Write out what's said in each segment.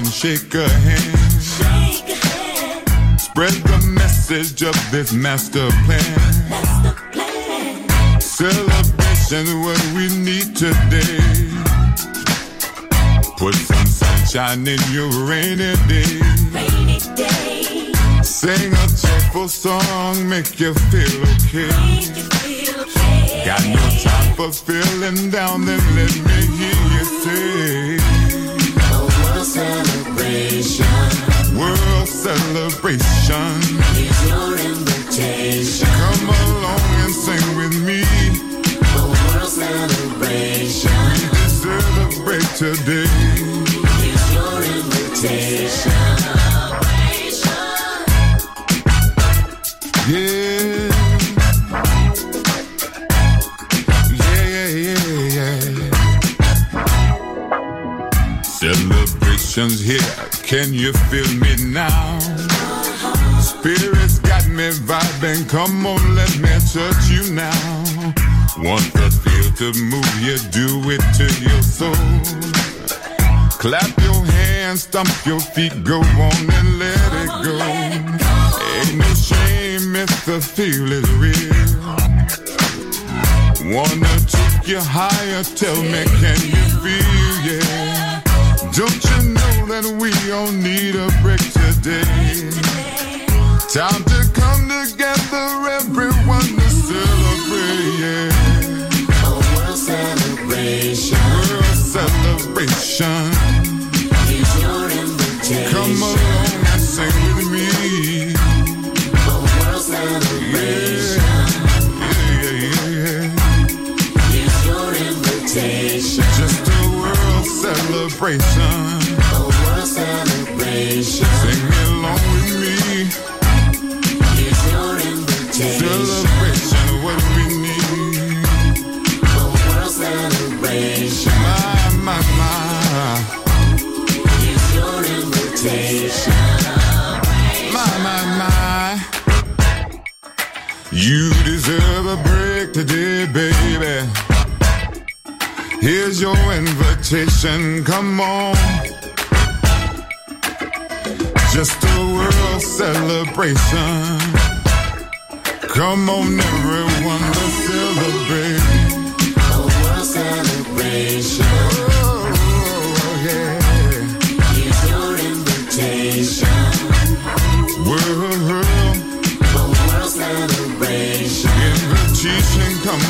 And shake a hand. Spread the message of this master plan. Celebration, what we need today. Put some sunshine in your rainy day. Sing a cheerful song, make you feel okay. Got no time for feeling down, then let me hear you say. Celebration. World celebration. Here's your invitation. Come along and sing with me. A world celebration. We celebrate today. Here, can you feel me now? Spirit's got me vibing, come on, let me touch you now. Want the feel to move you, do it to your soul. Clap your hands, stomp your feet, go on and let it go. Ain't no shame if the feel is real. Wanna take you higher, tell me, can you feel, yeah? Don't you know that we all need a break today? Time to come together, Here's your invitation, come on. Just a world celebration. Come on, everyone, let's celebrate. A world celebration. Oh, yeah. Here's your invitation. World A world celebration. invitation, come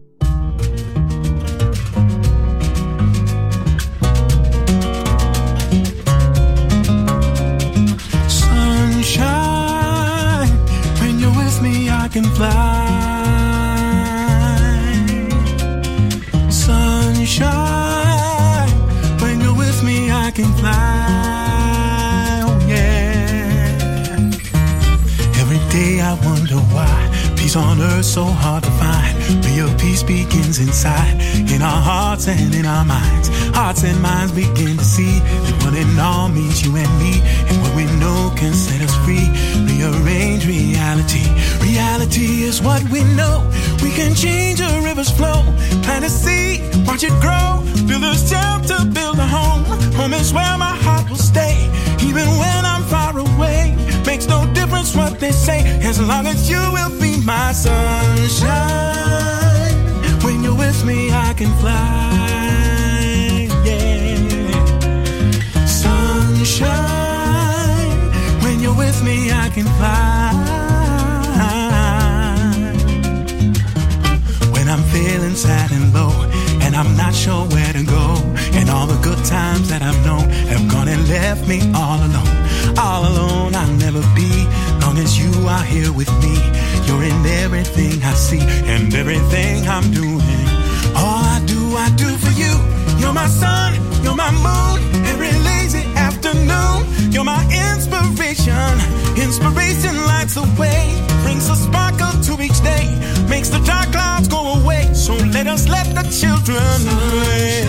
Peace on earth so hard to find. Real peace begins inside, in our hearts and in our minds. Hearts and minds begin to see that one and all means you and me, and what we know can set us free. Rearrange reality. Reality is what we know. We can change a river's flow, plant a seed, watch it grow, build a shelter, build a home. Home is where my heart will stay, even when I'm far away. Makes no difference what they say, as long as you will be my sunshine. When you're with me, I can fly. Yeah. Sunshine. When you're with me, I can fly. When I'm feeling sad and low, and I'm not sure where to go, and all the good times that I've known have gone and left me all alone. All alone, I'll never be, long as you are here with me. You're in everything I see and everything I'm doing. All I do, I do for you. You're my sun, you're my moon, every lazy afternoon. You're my inspiration. Inspiration lights the way, brings a sparkle to each day, makes the dark clouds go away. So let us let the children play.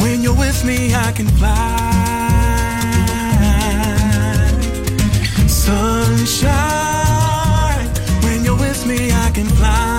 When you're with me, I can fly. Sunshine. When you're with me, I can fly.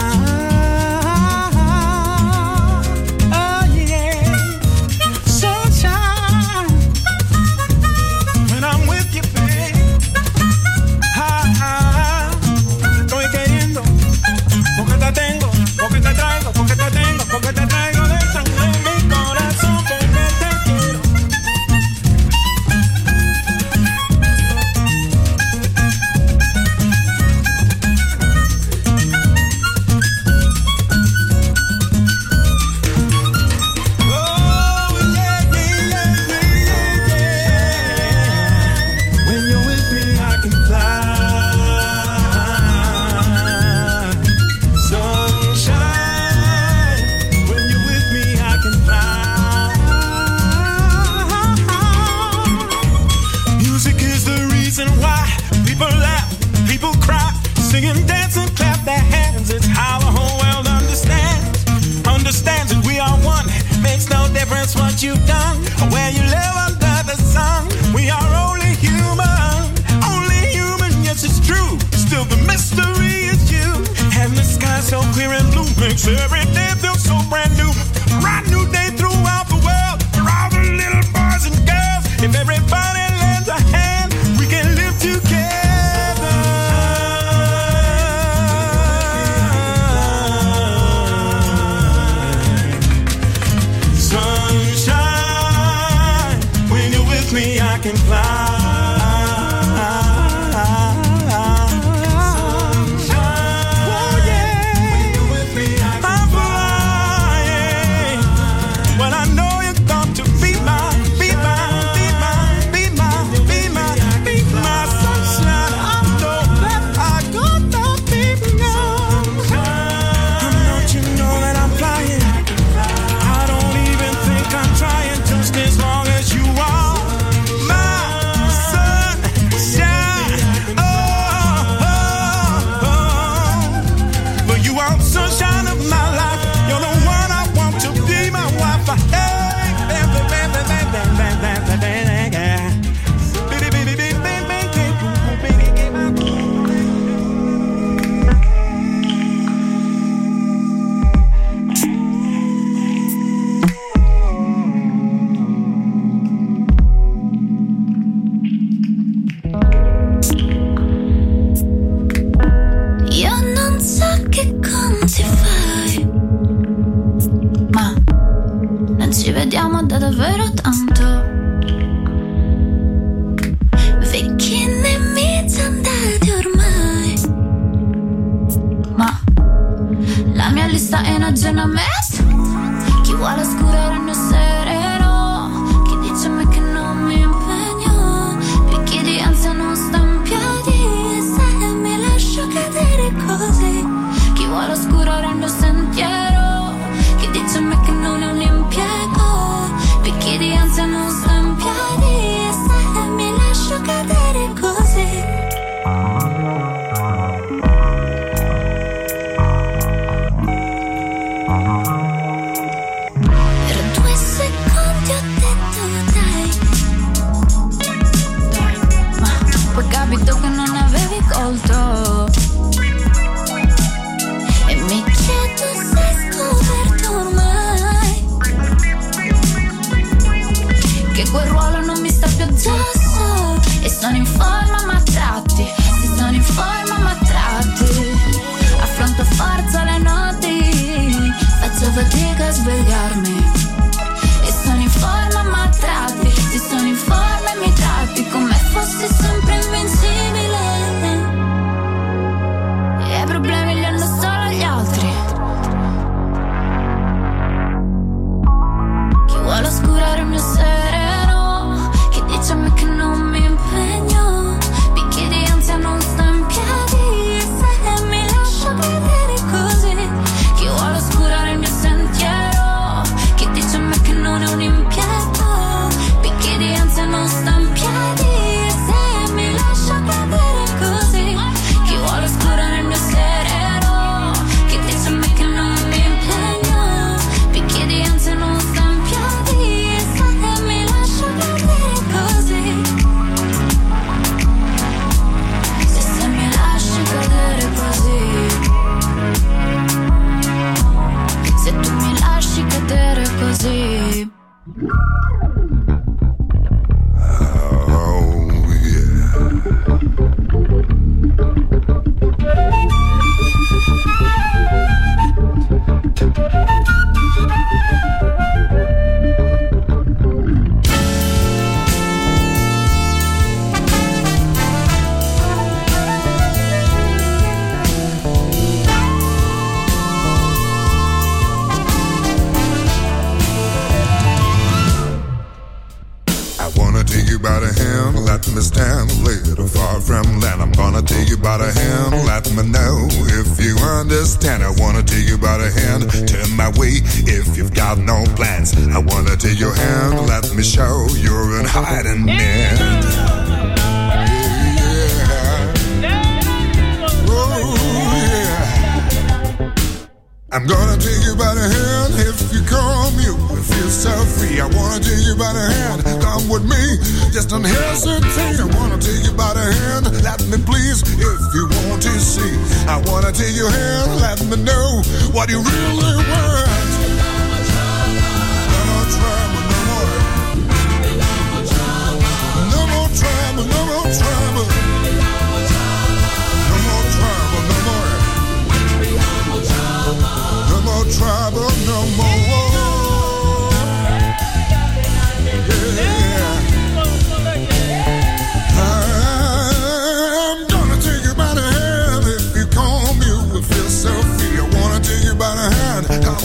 And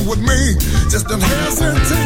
with me, just don't hesitate.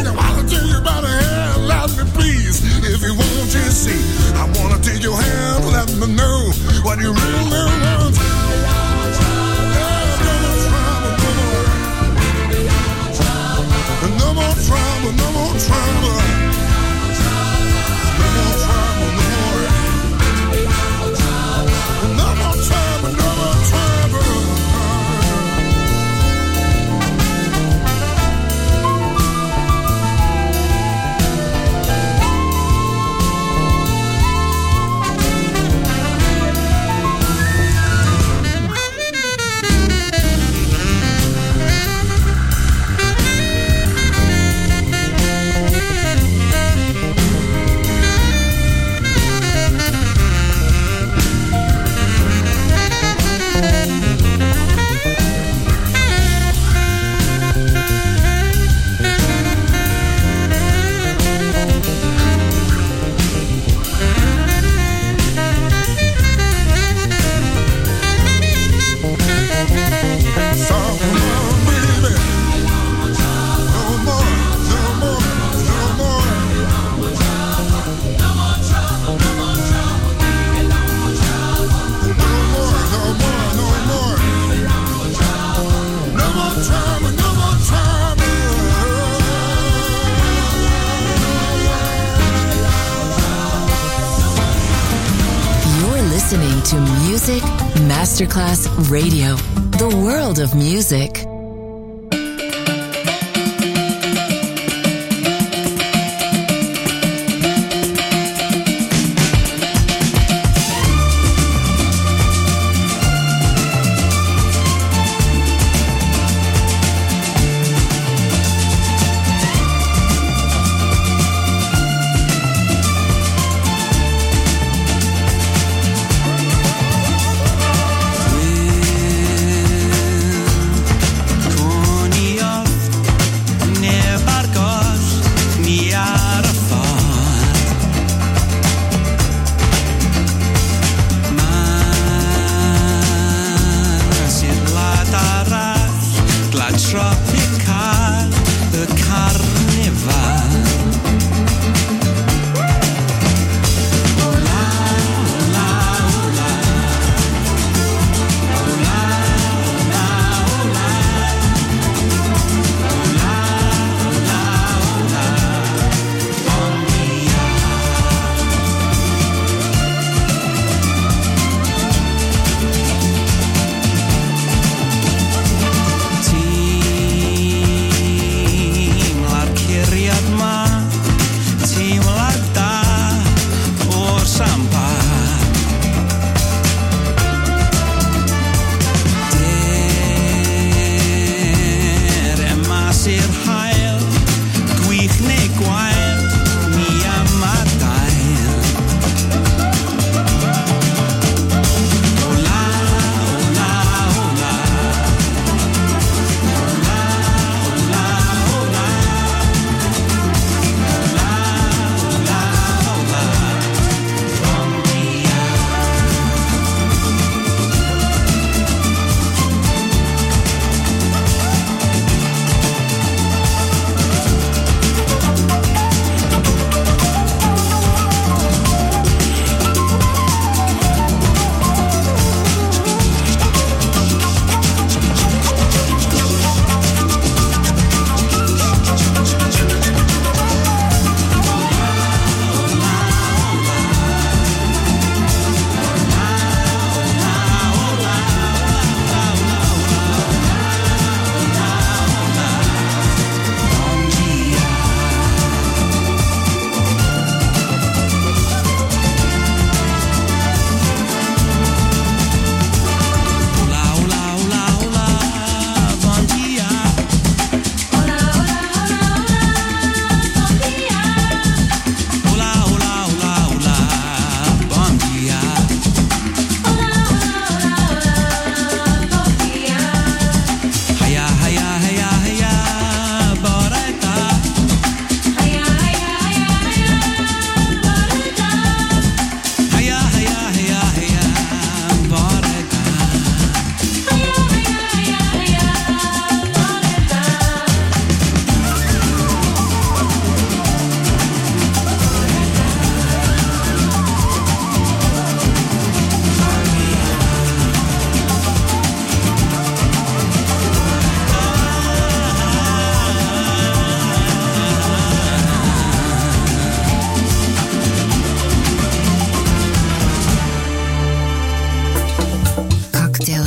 of music.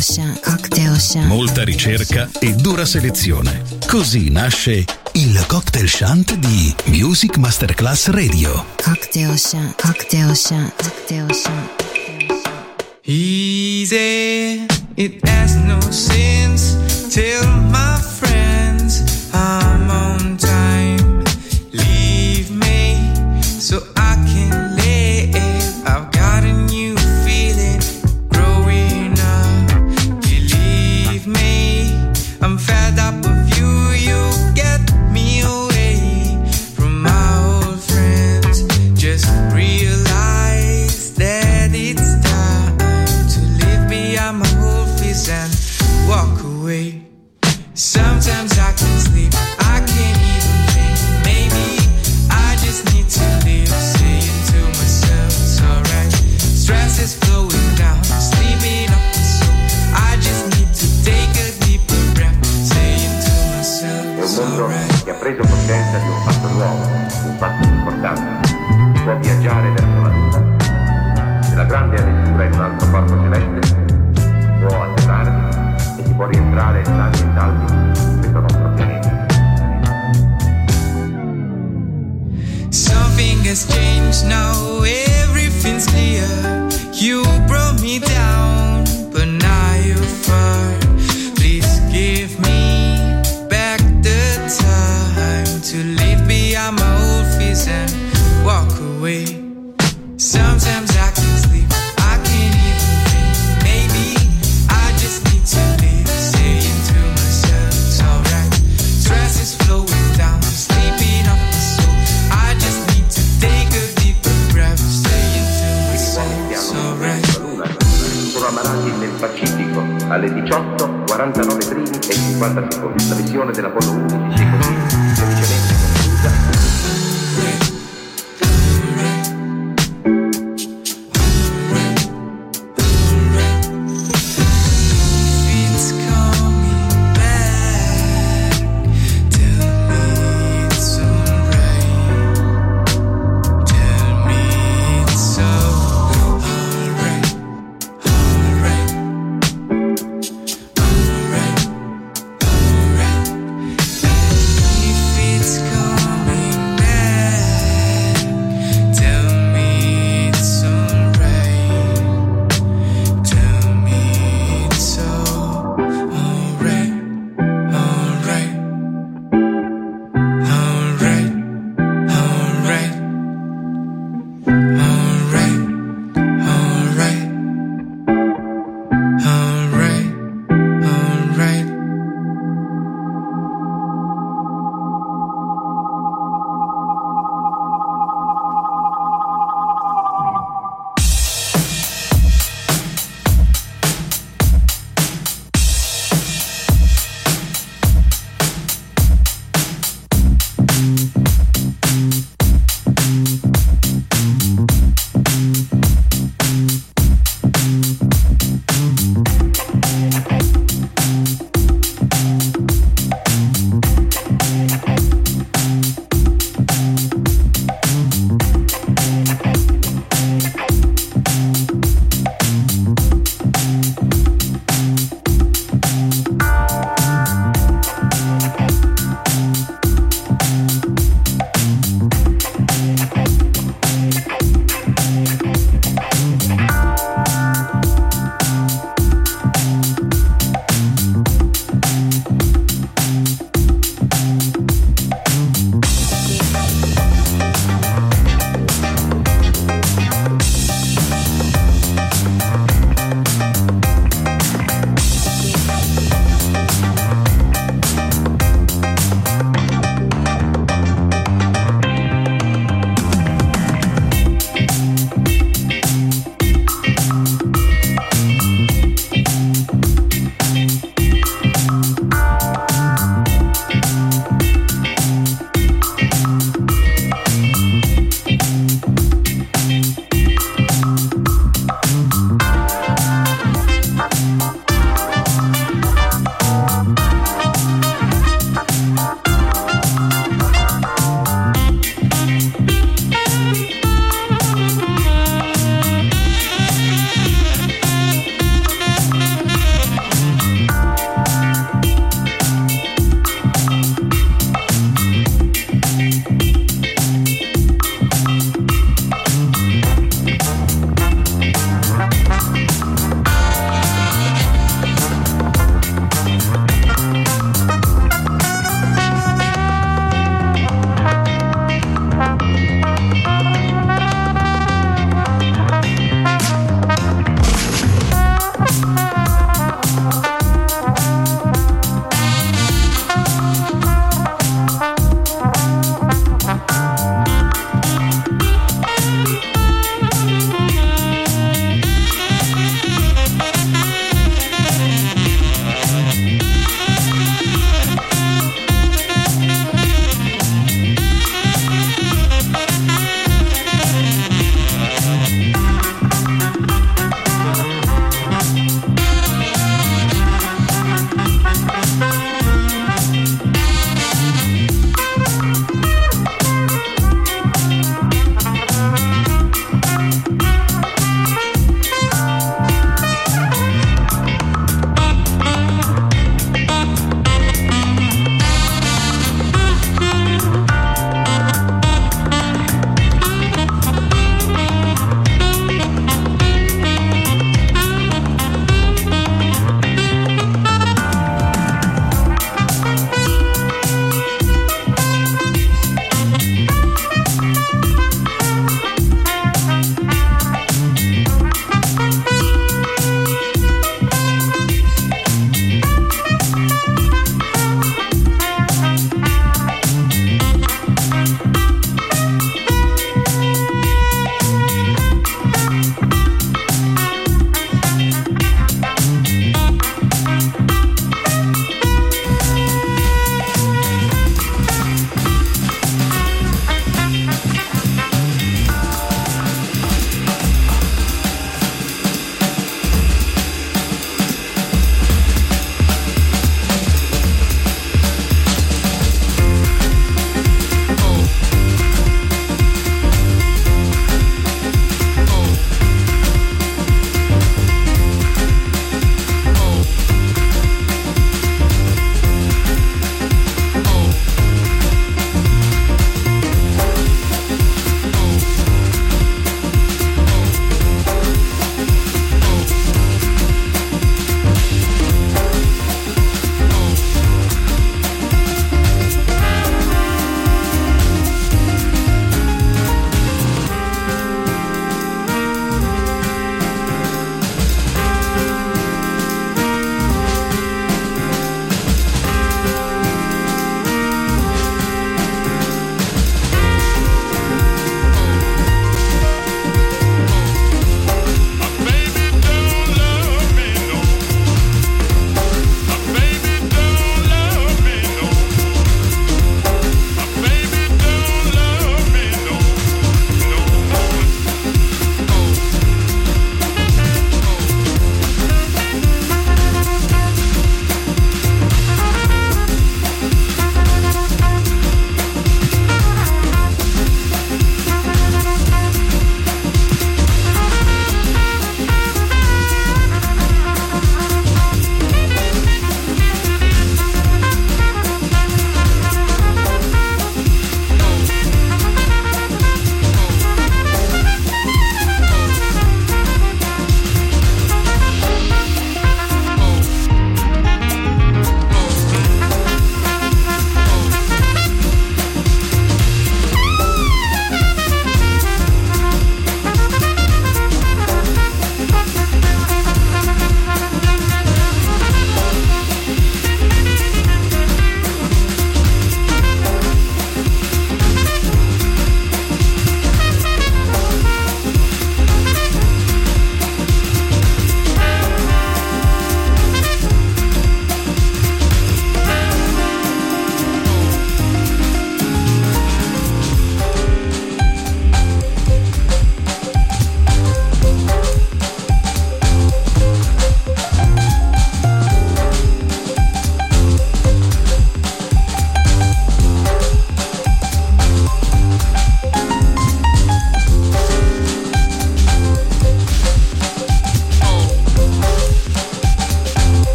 Ocean, Cocktail Ocean. Molta ricerca e dura selezione. Così nasce il cocktail shunt di Music Masterclass Radio. Cocktail shant, cocktail shant, cocktail shant. Easy, it has no sense. Tell my friends I'm on time.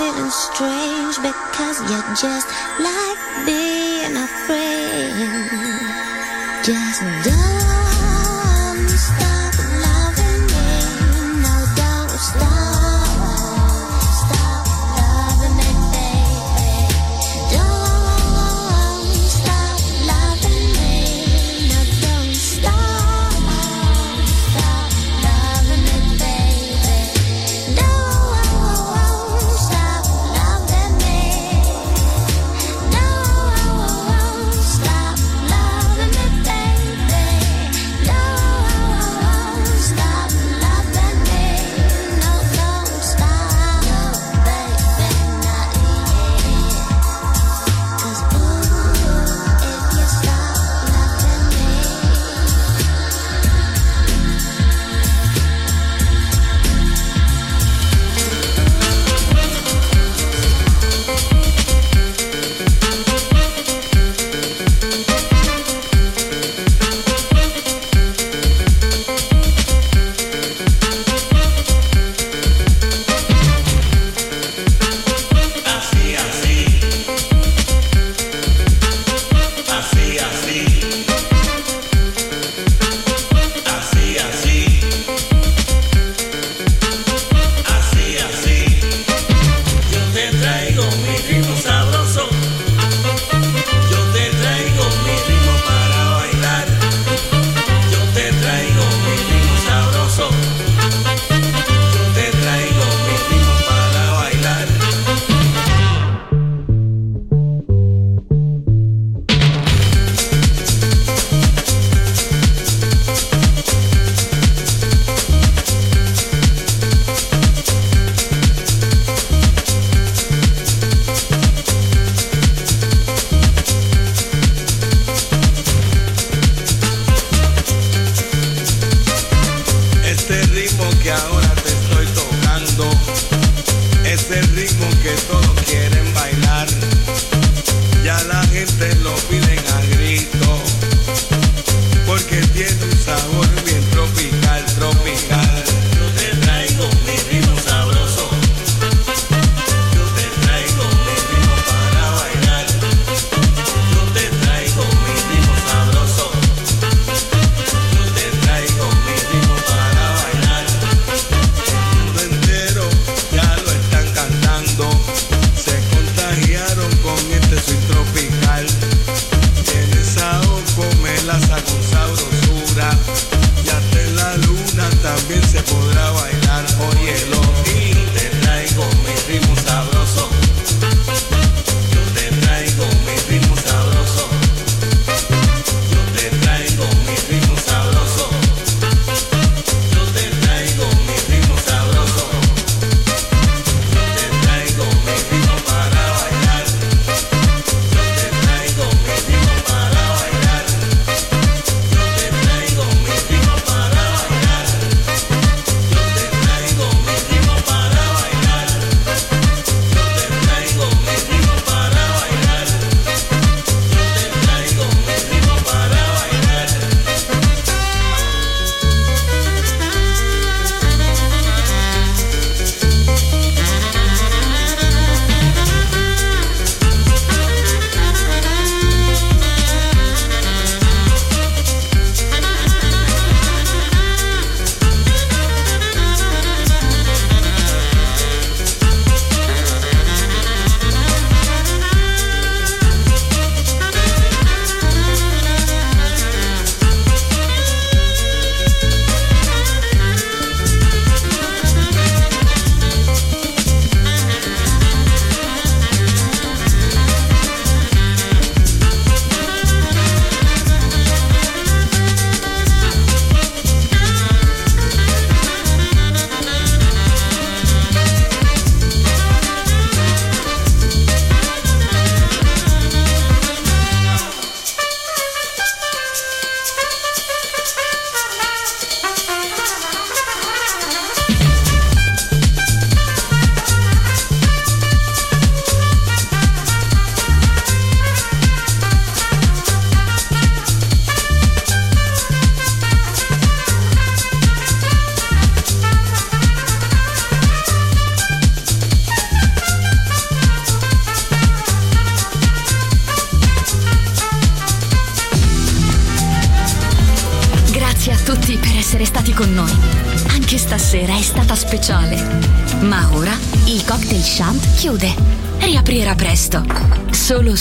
feeling strange because you're just like being a friend. Just don't.